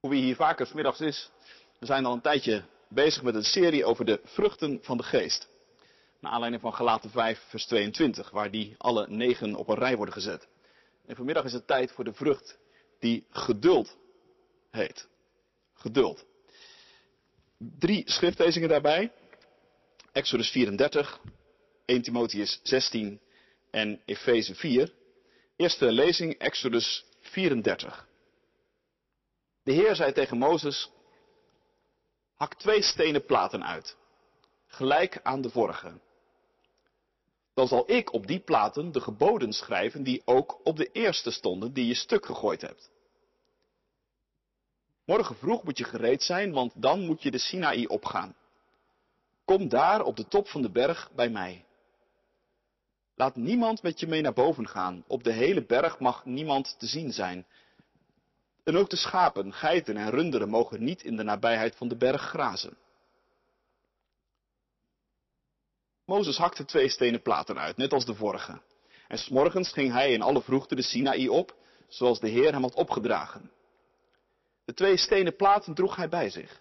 hoe wie hier vaker smiddags is, we zijn al een tijdje bezig met een serie over de vruchten van de geest. Naar aanleiding van Galaten 5, vers 22, waar die alle negen op een rij worden gezet. En vanmiddag is het tijd voor de vrucht die geduld heet. Geduld. Drie schriftlezingen daarbij. Exodus 34, 1 Timotheus 16 en Efeze 4. Eerste lezing, Exodus 34. De Heer zei tegen Mozes, hak twee stenen platen uit, gelijk aan de vorige. Dan zal ik op die platen de geboden schrijven die ook op de eerste stonden die je stuk gegooid hebt. Morgen vroeg moet je gereed zijn, want dan moet je de Sinaï opgaan. Kom daar op de top van de berg bij mij. Laat niemand met je mee naar boven gaan. Op de hele berg mag niemand te zien zijn. En ook de schapen, geiten en runderen mogen niet in de nabijheid van de berg grazen. Mozes hakte twee stenen platen uit, net als de vorige. En s'morgens ging hij in alle vroegte de Sinaï op, zoals de Heer hem had opgedragen. De twee stenen platen droeg hij bij zich.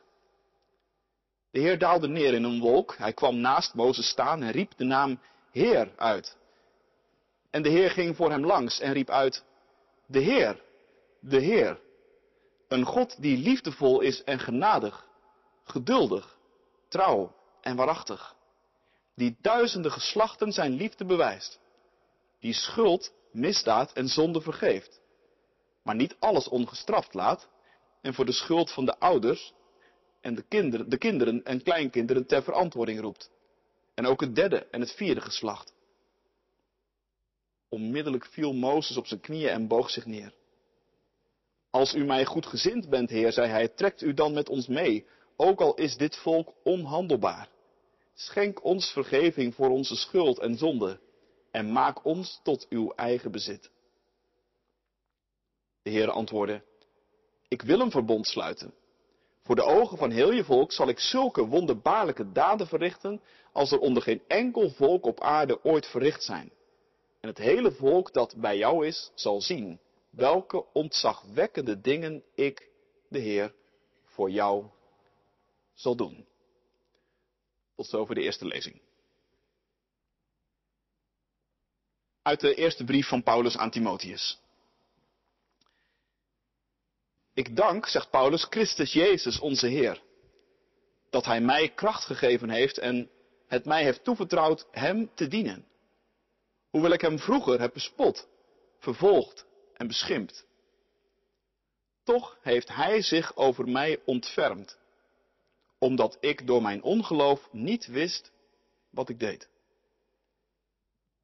De Heer daalde neer in een wolk, hij kwam naast Mozes staan en riep de naam Heer uit. En de Heer ging voor hem langs en riep uit, De Heer, de Heer, een God die liefdevol is en genadig, geduldig, trouw en waarachtig, die duizenden geslachten zijn liefde bewijst, die schuld, misdaad en zonde vergeeft, maar niet alles ongestraft laat en voor de schuld van de ouders en de kinderen, de kinderen en kleinkinderen ter verantwoording roept. En ook het derde en het vierde geslacht. Onmiddellijk viel Mozes op zijn knieën en boog zich neer. Als u mij goed gezind bent, Heer, zei hij, trekt u dan met ons mee, ook al is dit volk onhandelbaar. Schenk ons vergeving voor onze schuld en zonde en maak ons tot uw eigen bezit. De Heer antwoordde, ik wil een verbond sluiten. Voor de ogen van heel je volk zal ik zulke wonderbaarlijke daden verrichten als er onder geen enkel volk op aarde ooit verricht zijn. En het hele volk dat bij jou is, zal zien welke ontzagwekkende dingen ik, de Heer, voor jou zal doen. Tot zover de eerste lezing. Uit de eerste brief van Paulus aan Timotheus. Ik dank, zegt Paulus, Christus Jezus, onze Heer, dat Hij mij kracht gegeven heeft en het mij heeft toevertrouwd Hem te dienen. Hoewel ik Hem vroeger heb bespot, vervolgd en beschimpt. Toch heeft Hij zich over mij ontfermd, omdat ik door mijn ongeloof niet wist wat ik deed.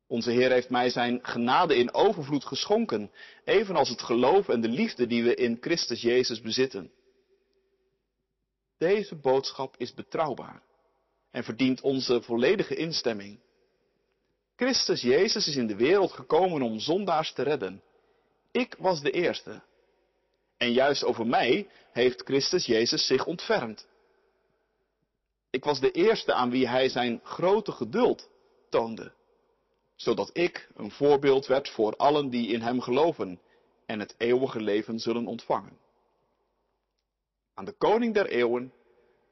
Onze Heer heeft mij zijn genade in overvloed geschonken, evenals het geloof en de liefde die we in Christus Jezus bezitten. Deze boodschap is betrouwbaar en verdient onze volledige instemming. Christus Jezus is in de wereld gekomen om zondaars te redden. Ik was de eerste. En juist over mij heeft Christus Jezus zich ontfermd. Ik was de eerste aan wie hij zijn grote geduld toonde zodat ik een voorbeeld werd voor allen die in hem geloven en het eeuwige leven zullen ontvangen. Aan de koning der eeuwen,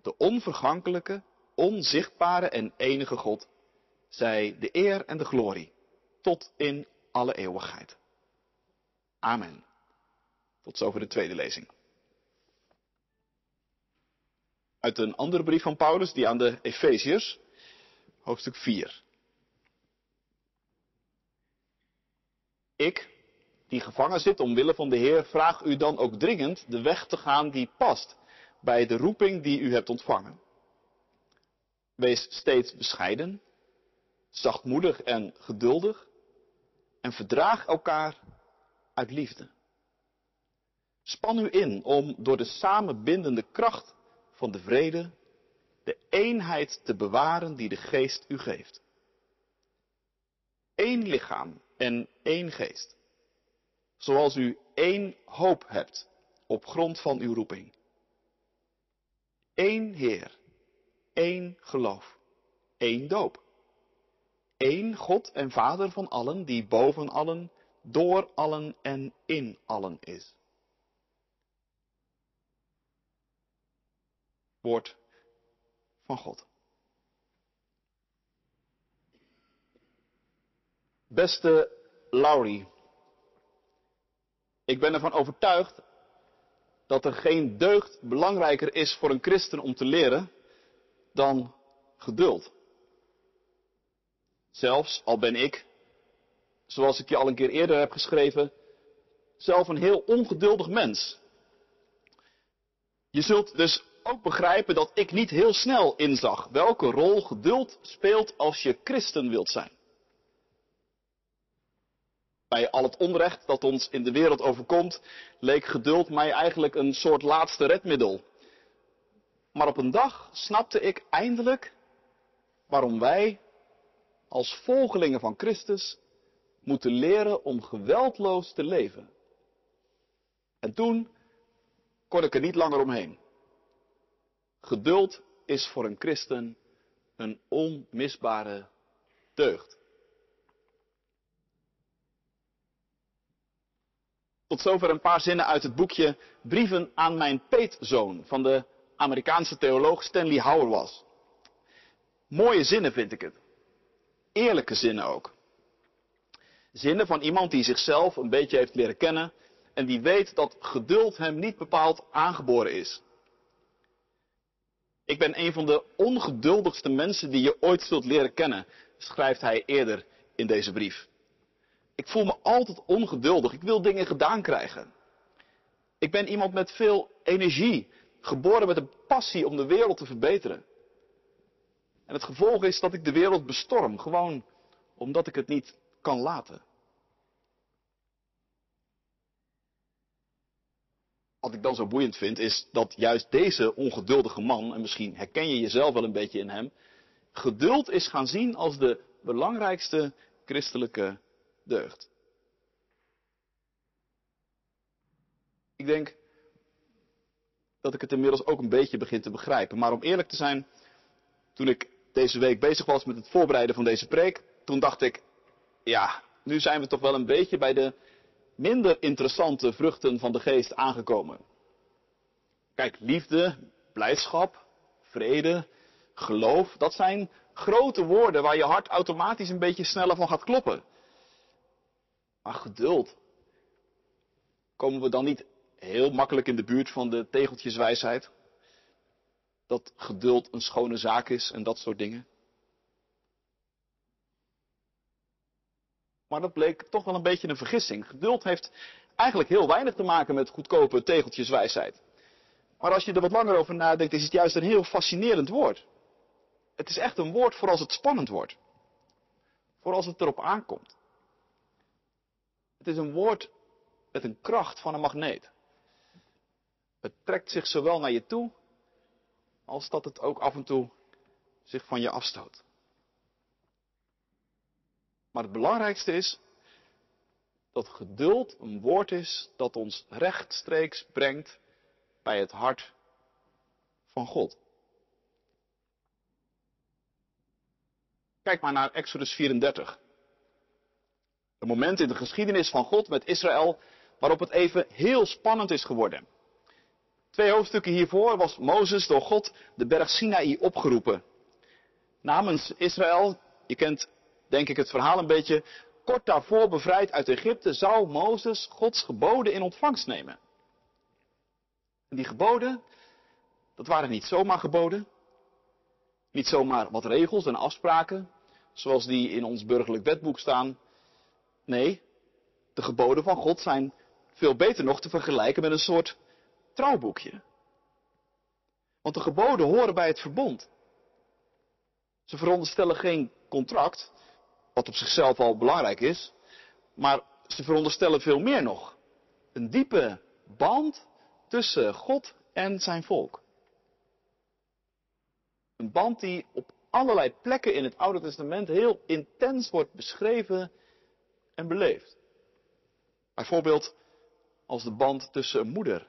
de onvergankelijke, onzichtbare en enige God, zij de eer en de glorie, tot in alle eeuwigheid. Amen. Tot zover de tweede lezing. Uit een andere brief van Paulus, die aan de Efeziërs, hoofdstuk 4. Ik, die gevangen zit omwille van de Heer, vraag u dan ook dringend de weg te gaan die past bij de roeping die u hebt ontvangen. Wees steeds bescheiden, zachtmoedig en geduldig en verdraag elkaar uit liefde. Span u in om door de samenbindende kracht van de vrede de eenheid te bewaren die de geest u geeft. Eén lichaam en één geest. Zoals u één hoop hebt op grond van uw roeping. Eén Heer, één geloof, één doop. Eén God en Vader van allen, die boven allen, door allen en in allen is. woord van God. Beste Laurie, ik ben ervan overtuigd dat er geen deugd belangrijker is voor een christen om te leren dan geduld. Zelfs al ben ik, zoals ik je al een keer eerder heb geschreven, zelf een heel ongeduldig mens. Je zult dus ook begrijpen dat ik niet heel snel inzag welke rol geduld speelt als je christen wilt zijn. Bij al het onrecht dat ons in de wereld overkomt, leek geduld mij eigenlijk een soort laatste redmiddel. Maar op een dag snapte ik eindelijk waarom wij als volgelingen van Christus moeten leren om geweldloos te leven. En toen kon ik er niet langer omheen. Geduld is voor een christen een onmisbare deugd. Tot zover een paar zinnen uit het boekje Brieven aan mijn peetzoon van de Amerikaanse theoloog Stanley Hauerwas. Mooie zinnen vind ik het. Eerlijke zinnen ook. Zinnen van iemand die zichzelf een beetje heeft leren kennen en die weet dat geduld hem niet bepaald aangeboren is. Ik ben een van de ongeduldigste mensen die je ooit zult leren kennen, schrijft hij eerder in deze brief. Ik voel me altijd ongeduldig. Ik wil dingen gedaan krijgen. Ik ben iemand met veel energie, geboren met een passie om de wereld te verbeteren. En het gevolg is dat ik de wereld bestorm, gewoon omdat ik het niet kan laten. Wat ik dan zo boeiend vind, is dat juist deze ongeduldige man, en misschien herken je jezelf wel een beetje in hem, geduld is gaan zien als de belangrijkste christelijke deugd. Ik denk dat ik het inmiddels ook een beetje begin te begrijpen. Maar om eerlijk te zijn, toen ik deze week bezig was met het voorbereiden van deze preek, toen dacht ik, ja, nu zijn we toch wel een beetje bij de minder interessante vruchten van de geest aangekomen. Kijk, liefde, blijdschap, vrede, geloof, dat zijn grote woorden waar je hart automatisch een beetje sneller van gaat kloppen. Maar geduld. Komen we dan niet heel makkelijk in de buurt van de tegeltjeswijsheid? Dat geduld een schone zaak is en dat soort dingen. Maar dat bleek toch wel een beetje een vergissing. Geduld heeft eigenlijk heel weinig te maken met goedkope tegeltjeswijsheid. Maar als je er wat langer over nadenkt, is het juist een heel fascinerend woord. Het is echt een woord voor als het spannend wordt. Voor als het erop aankomt. Het is een woord met een kracht van een magneet. Het trekt zich zowel naar je toe, als dat het ook af en toe zich van je afstoot. Maar het belangrijkste is dat geduld een woord is dat ons rechtstreeks brengt bij het hart van God. Kijk maar naar Exodus 34. Een moment in de geschiedenis van God met Israël waarop het even heel spannend is geworden. Twee hoofdstukken hiervoor was Mozes door God de berg Sinaï opgeroepen. Namens Israël, je kent denk ik het verhaal een beetje, kort daarvoor bevrijd uit Egypte, zou Mozes Gods geboden in ontvangst nemen. En die geboden, dat waren niet zomaar geboden, niet zomaar wat regels en afspraken, zoals die in ons burgerlijk wetboek staan. Nee, de geboden van God zijn veel beter nog te vergelijken met een soort trouwboekje. Want de geboden horen bij het verbond. Ze veronderstellen geen contract, wat op zichzelf al belangrijk is, maar ze veronderstellen veel meer nog. Een diepe band tussen God en zijn volk. Een band die op allerlei plekken in het Oude Testament heel intens wordt beschreven en beleefd. Bijvoorbeeld als de band tussen een moeder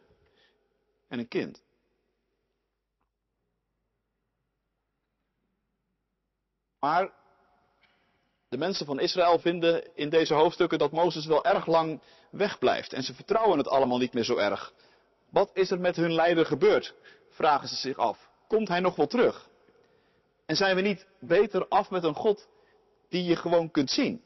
en een kind. Maar de mensen van Israël vinden in deze hoofdstukken dat Mozes wel erg lang wegblijft en ze vertrouwen het allemaal niet meer zo erg. Wat is er met hun leider gebeurd? Vragen ze zich af. komt hij nog wel terug? En zijn we niet beter af met een God die je gewoon kunt zien?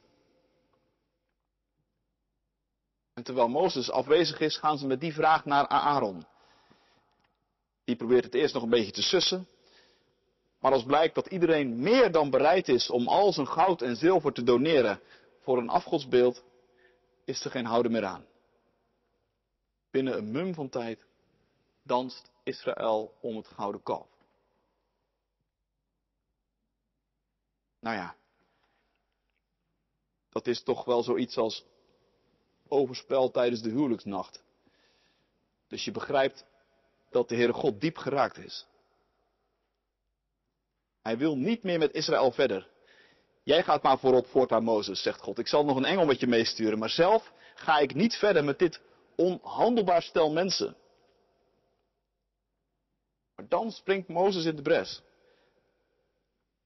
En terwijl Mozes afwezig is, gaan ze met die vraag naar Aaron. Die probeert het eerst nog een beetje te sussen. Maar als blijkt dat iedereen meer dan bereid is om al zijn goud en zilver te doneren voor een afgodsbeeld, is er geen houden meer aan. Binnen een mum van tijd danst Israël om het gouden kalf. Nou ja, dat is toch wel zoiets als overspel tijdens de huwelijksnacht. Dus je begrijpt dat de Heere God diep geraakt is. Hij wil niet meer met Israël verder. Jij gaat maar voorop voort aan Mozes, zegt God. Ik zal nog een engel met je meesturen, maar zelf ga ik niet verder met dit onhandelbaar stel mensen. Maar dan springt Mozes in de bres.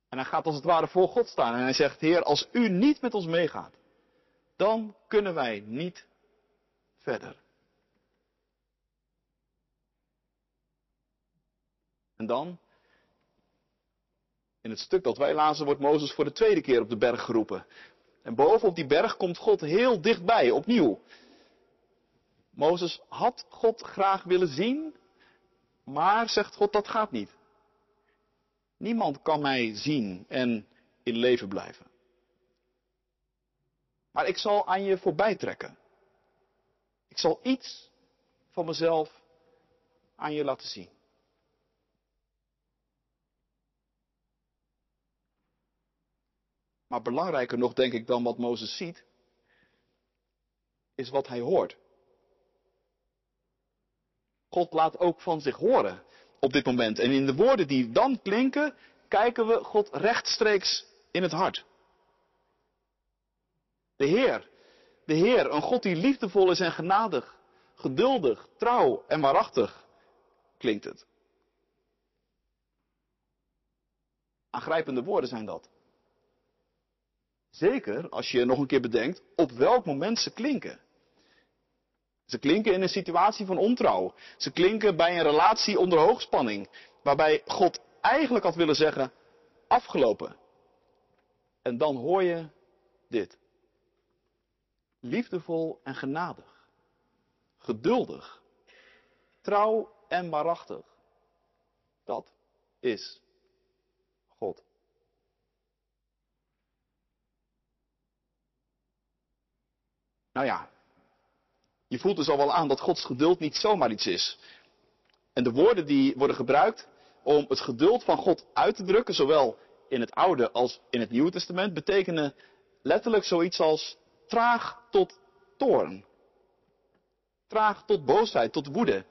En hij gaat als het ware voor God staan en hij zegt, Heer, als u niet met ons meegaat, dan kunnen wij niet verder. En dan, in het stuk dat wij lazen, wordt Mozes voor de tweede keer op de berg geroepen. En boven op die berg komt God heel dichtbij, opnieuw. Mozes had God graag willen zien, maar zegt God, dat gaat niet. Niemand kan mij zien en in leven blijven. Maar ik zal aan je voorbij trekken. Ik zal iets van mezelf aan je laten zien. Maar belangrijker nog, denk ik, dan wat Mozes ziet, is wat hij hoort. God laat ook van zich horen op dit moment. En in de woorden die dan klinken, kijken we God rechtstreeks in het hart. De Heer, de Heer, een God die liefdevol is en genadig, geduldig, trouw en waarachtig, klinkt het. Aangrijpende woorden zijn dat. Zeker als je nog een keer bedenkt op welk moment ze klinken. Ze klinken in een situatie van ontrouw. Ze klinken bij een relatie onder hoogspanning. Waarbij God eigenlijk had willen zeggen, afgelopen. En dan hoor je dit. Liefdevol en genadig. Geduldig. Trouw en waarachtig. Dat is God. Nou ja, je voelt dus al wel aan dat Gods geduld niet zomaar iets is. En de woorden die worden gebruikt om het geduld van God uit te drukken, zowel in het Oude als in het Nieuwe Testament, betekenen letterlijk zoiets als traag tot toorn. Traag tot boosheid, tot woede.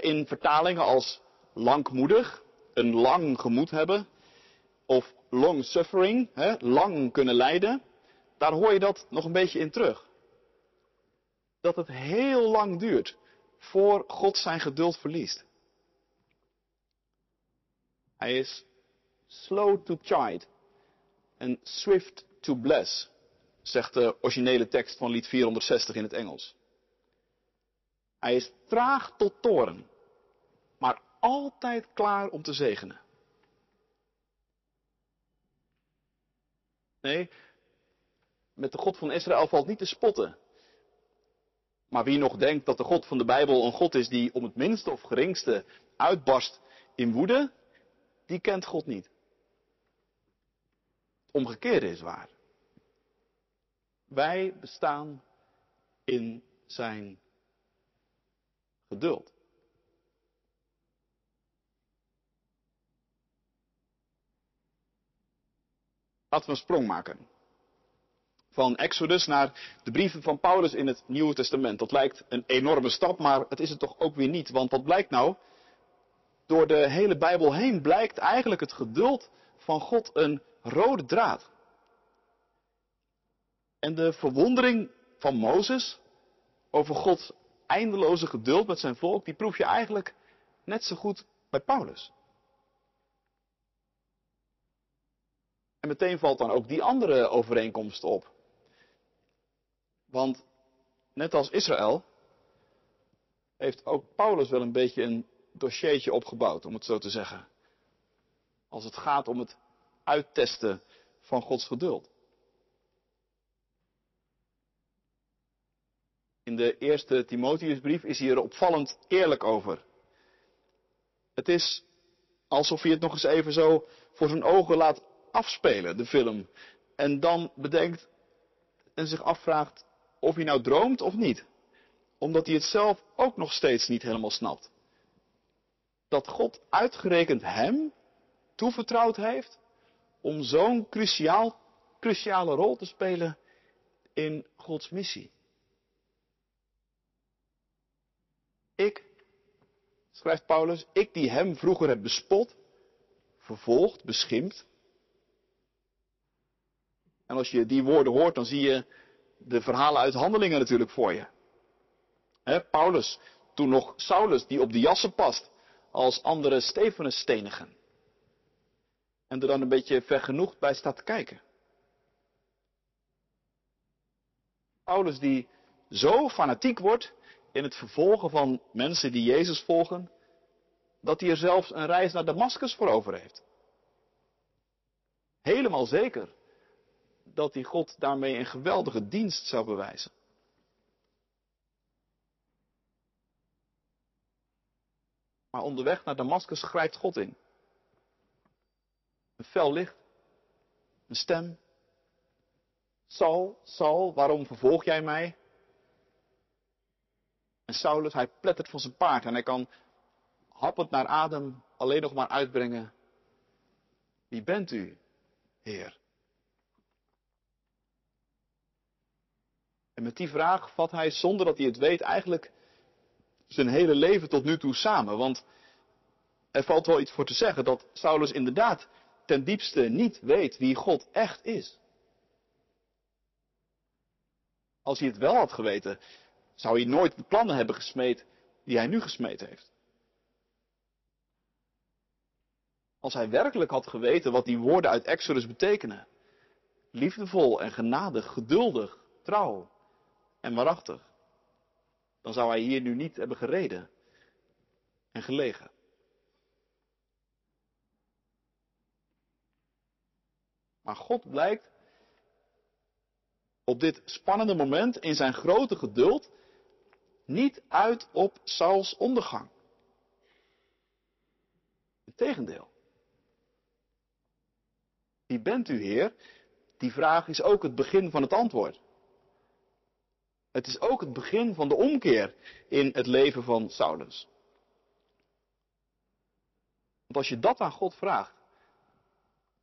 In vertalingen als langmoedig, een lang gemoed hebben, of long suffering, lang kunnen lijden, daar hoor je dat nog een beetje in terug dat het heel lang duurt voor God zijn geduld verliest. Hij is slow to chide en swift to bless, zegt de originele tekst van lied 460 in het Engels. Hij is traag tot toren, maar altijd klaar om te zegenen. Nee, met de God van Israël valt niet te spotten. Maar wie nog denkt dat de God van de Bijbel een God is die om het minste of geringste uitbarst in woede, die kent God niet. Het omgekeerde is waar. Wij bestaan in zijn geduld. Laten we een sprong maken van Exodus naar de brieven van Paulus in het Nieuwe Testament. Dat lijkt een enorme stap, maar het is het toch ook weer niet. Want wat blijkt nou? Door de hele Bijbel heen blijkt eigenlijk het geduld van God een rode draad. En de verwondering van Mozes over Gods eindeloze geduld met zijn volk, die proef je eigenlijk net zo goed bij Paulus. En meteen valt dan ook die andere overeenkomst op. Want net als Israël heeft ook Paulus wel een beetje een dossiertje opgebouwd, om het zo te zeggen. Als het gaat om het uittesten van Gods geduld. In de eerste Timotheusbrief is hij er opvallend eerlijk over. Het is alsof hij het nog eens even zo voor zijn ogen laat afspelen, de film. En dan bedenkt en zich afvraagt of hij nou droomt of niet. Omdat hij het zelf ook nog steeds niet helemaal snapt. Dat God uitgerekend hem toevertrouwd heeft om zo'n cruciaal, cruciale rol te spelen in Gods missie. Ik, schrijft Paulus, ik die hem vroeger heb bespot, vervolgd, beschimpt. En als je die woorden hoort, dan zie je de verhalen uit handelingen natuurlijk voor je. Paulus, toen nog Saulus, die op de jassen past, als andere Stefanus stenigen. En er dan een beetje vergenoegd bij staat te kijken. Paulus die zo fanatiek wordt in het vervolgen van mensen die Jezus volgen, dat hij er zelfs een reis naar Damascus voor over heeft. Helemaal zeker dat hij God daarmee een geweldige dienst zou bewijzen. Maar onderweg naar Damascus grijpt God in. Een fel licht, een stem. Saul, Saul, waarom vervolg jij mij? En Saulus, hij plettert van zijn paard en hij kan happend naar adem alleen nog maar uitbrengen. Wie bent u, Heer? En met die vraag vat hij, zonder dat hij het weet, eigenlijk zijn hele leven tot nu toe samen. Want er valt wel iets voor te zeggen dat Saulus inderdaad ten diepste niet weet wie God echt is. Als hij het wel had geweten, zou hij nooit de plannen hebben gesmeed die hij nu gesmeed heeft. Als hij werkelijk had geweten wat die woorden uit Exodus betekenen. Liefdevol en genadig, geduldig, trouw en waarachtig. Dan zou hij hier nu niet hebben gereden en gelegen. Maar God blijkt op dit spannende moment in zijn grote geduld niet uit op Sauls ondergang. Integendeel. Wie bent u, Heer? Die vraag is ook het begin van het antwoord. Het is ook het begin van de omkeer in het leven van Saulus. Want als je dat aan God vraagt,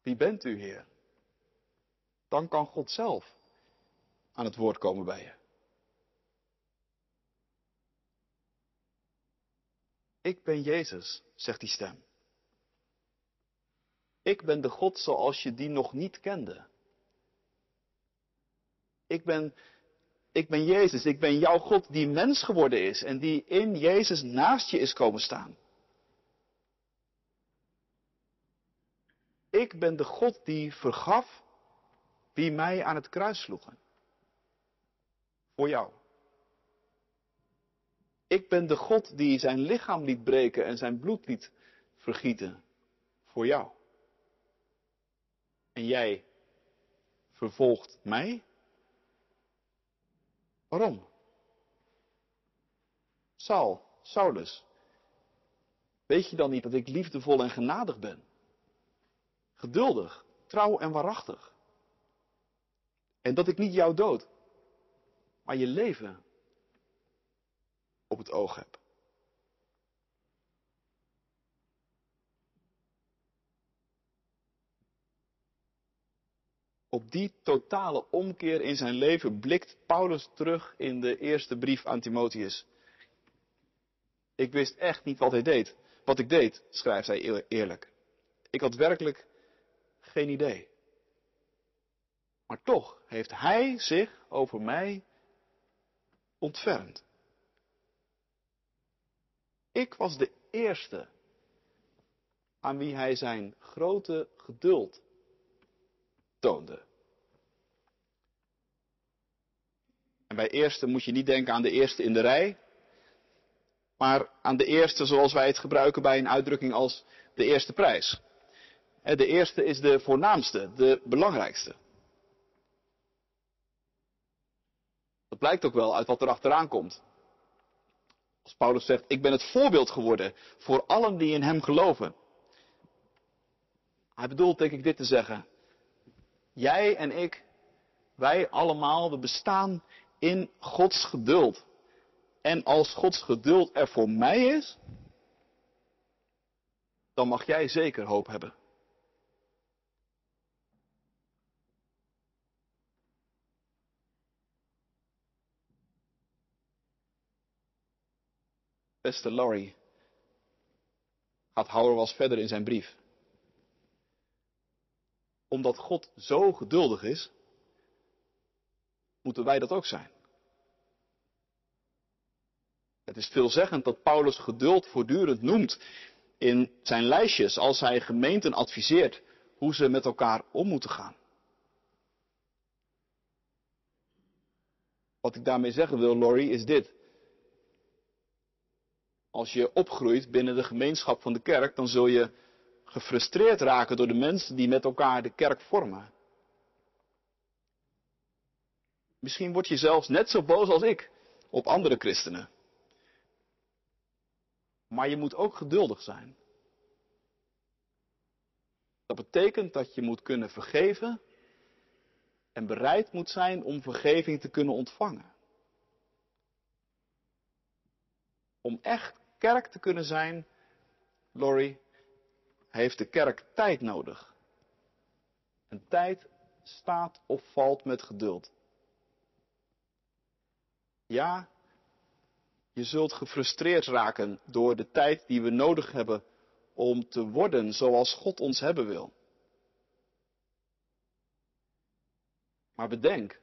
wie bent u, Heer? Dan kan God zelf aan het woord komen bij je. Ik ben Jezus, zegt die stem. Ik ben de God zoals je die nog niet kende. Ik ben, ik ben Jezus, ik ben jouw God die mens geworden is en die in Jezus naast je is komen staan. Ik ben de God die vergaf wie mij aan het kruis sloegen. Voor jou. Ik ben de God die zijn lichaam liet breken en zijn bloed liet vergieten. Voor jou. En jij vervolgt mij? Waarom? Saul, Saulus, weet je dan niet dat ik liefdevol en genadig ben? Geduldig, trouw en waarachtig. En dat ik niet jou dood, maar je leven op het oog heb. Op die totale omkeer in zijn leven blikt Paulus terug in de eerste brief aan Timotheus. Ik wist echt niet wat hij deed. Wat ik deed, schrijft hij eerlijk. Ik had werkelijk geen idee. Maar toch heeft hij zich over mij ontfermd. Ik was de eerste aan wie hij zijn grote geduld toonde. En bij eerste moet je niet denken aan de eerste in de rij, maar aan de eerste zoals wij het gebruiken bij een uitdrukking als de eerste prijs. De eerste is de voornaamste, de belangrijkste. Dat blijkt ook wel uit wat er achteraan komt. Als Paulus zegt, ik ben het voorbeeld geworden voor allen die in hem geloven. Hij bedoelt denk ik dit te zeggen. Jij en ik, wij allemaal, we bestaan in Gods geduld. En als Gods geduld er voor mij is, dan mag jij zeker hoop hebben. Beste Laurie, gaat Houwer was verder in zijn brief. Omdat God zo geduldig is, moeten wij dat ook zijn. Het is veelzeggend dat Paulus geduld voortdurend noemt in zijn lijstjes als hij gemeenten adviseert hoe ze met elkaar om moeten gaan. Wat ik daarmee zeggen wil, Laurie, is dit. Als je opgroeit binnen de gemeenschap van de kerk, dan zul je gefrustreerd raken door de mensen die met elkaar de kerk vormen. Misschien word je zelfs net zo boos als ik op andere christenen. Maar je moet ook geduldig zijn. Dat betekent dat je moet kunnen vergeven en bereid moet zijn om vergeving te kunnen ontvangen. Om echt kerk te kunnen zijn, Lori, heeft de kerk tijd nodig. En tijd staat of valt met geduld. Ja, je zult gefrustreerd raken door de tijd die we nodig hebben om te worden zoals God ons hebben wil. Maar bedenk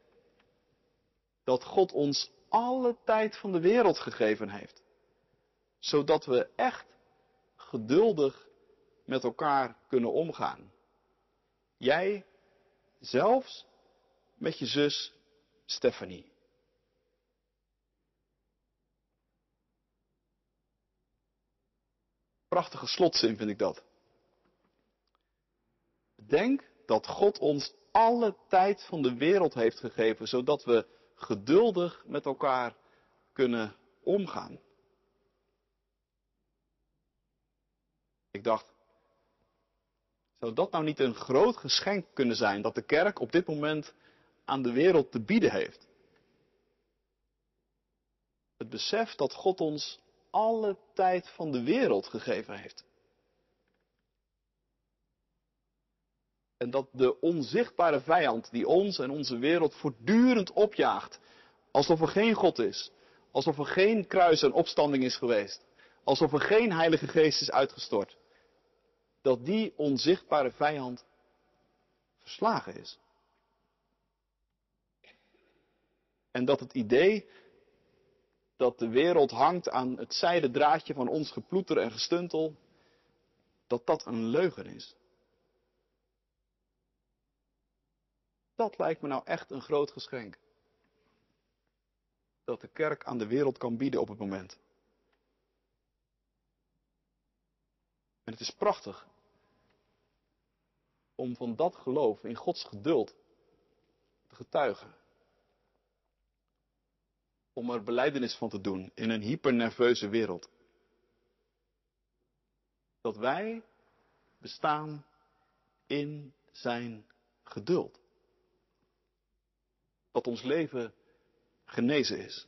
dat God ons alle tijd van de wereld gegeven heeft zodat we echt geduldig met elkaar kunnen omgaan. Jij zelfs met je zus Stephanie. Prachtige slotzin vind ik dat. Denk dat God ons alle tijd van de wereld heeft gegeven, zodat we geduldig met elkaar kunnen omgaan. Ik dacht, zou dat nou niet een groot geschenk kunnen zijn dat de kerk op dit moment aan de wereld te bieden heeft? Het besef dat God ons alle tijd van de wereld gegeven heeft. En dat de onzichtbare vijand die ons en onze wereld voortdurend opjaagt, alsof er geen God is, alsof er geen kruis en opstanding is geweest, alsof er geen Heilige Geest is uitgestort, dat die onzichtbare vijand verslagen is. En dat het idee dat de wereld hangt aan het zijde draadje van ons geploeter en gestuntel, dat dat een leugen is. Dat lijkt me nou echt een groot geschenk. Dat de kerk aan de wereld kan bieden op het moment. En het is prachtig om van dat geloof in Gods geduld te getuigen. Om er beleidenis van te doen in een hypernerveuze wereld. Dat wij bestaan in zijn geduld. Dat ons leven genezen is.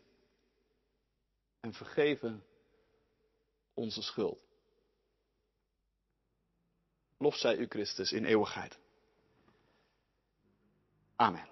En vergeven onze schuld. Lof zij u Christus in eeuwigheid. Amen.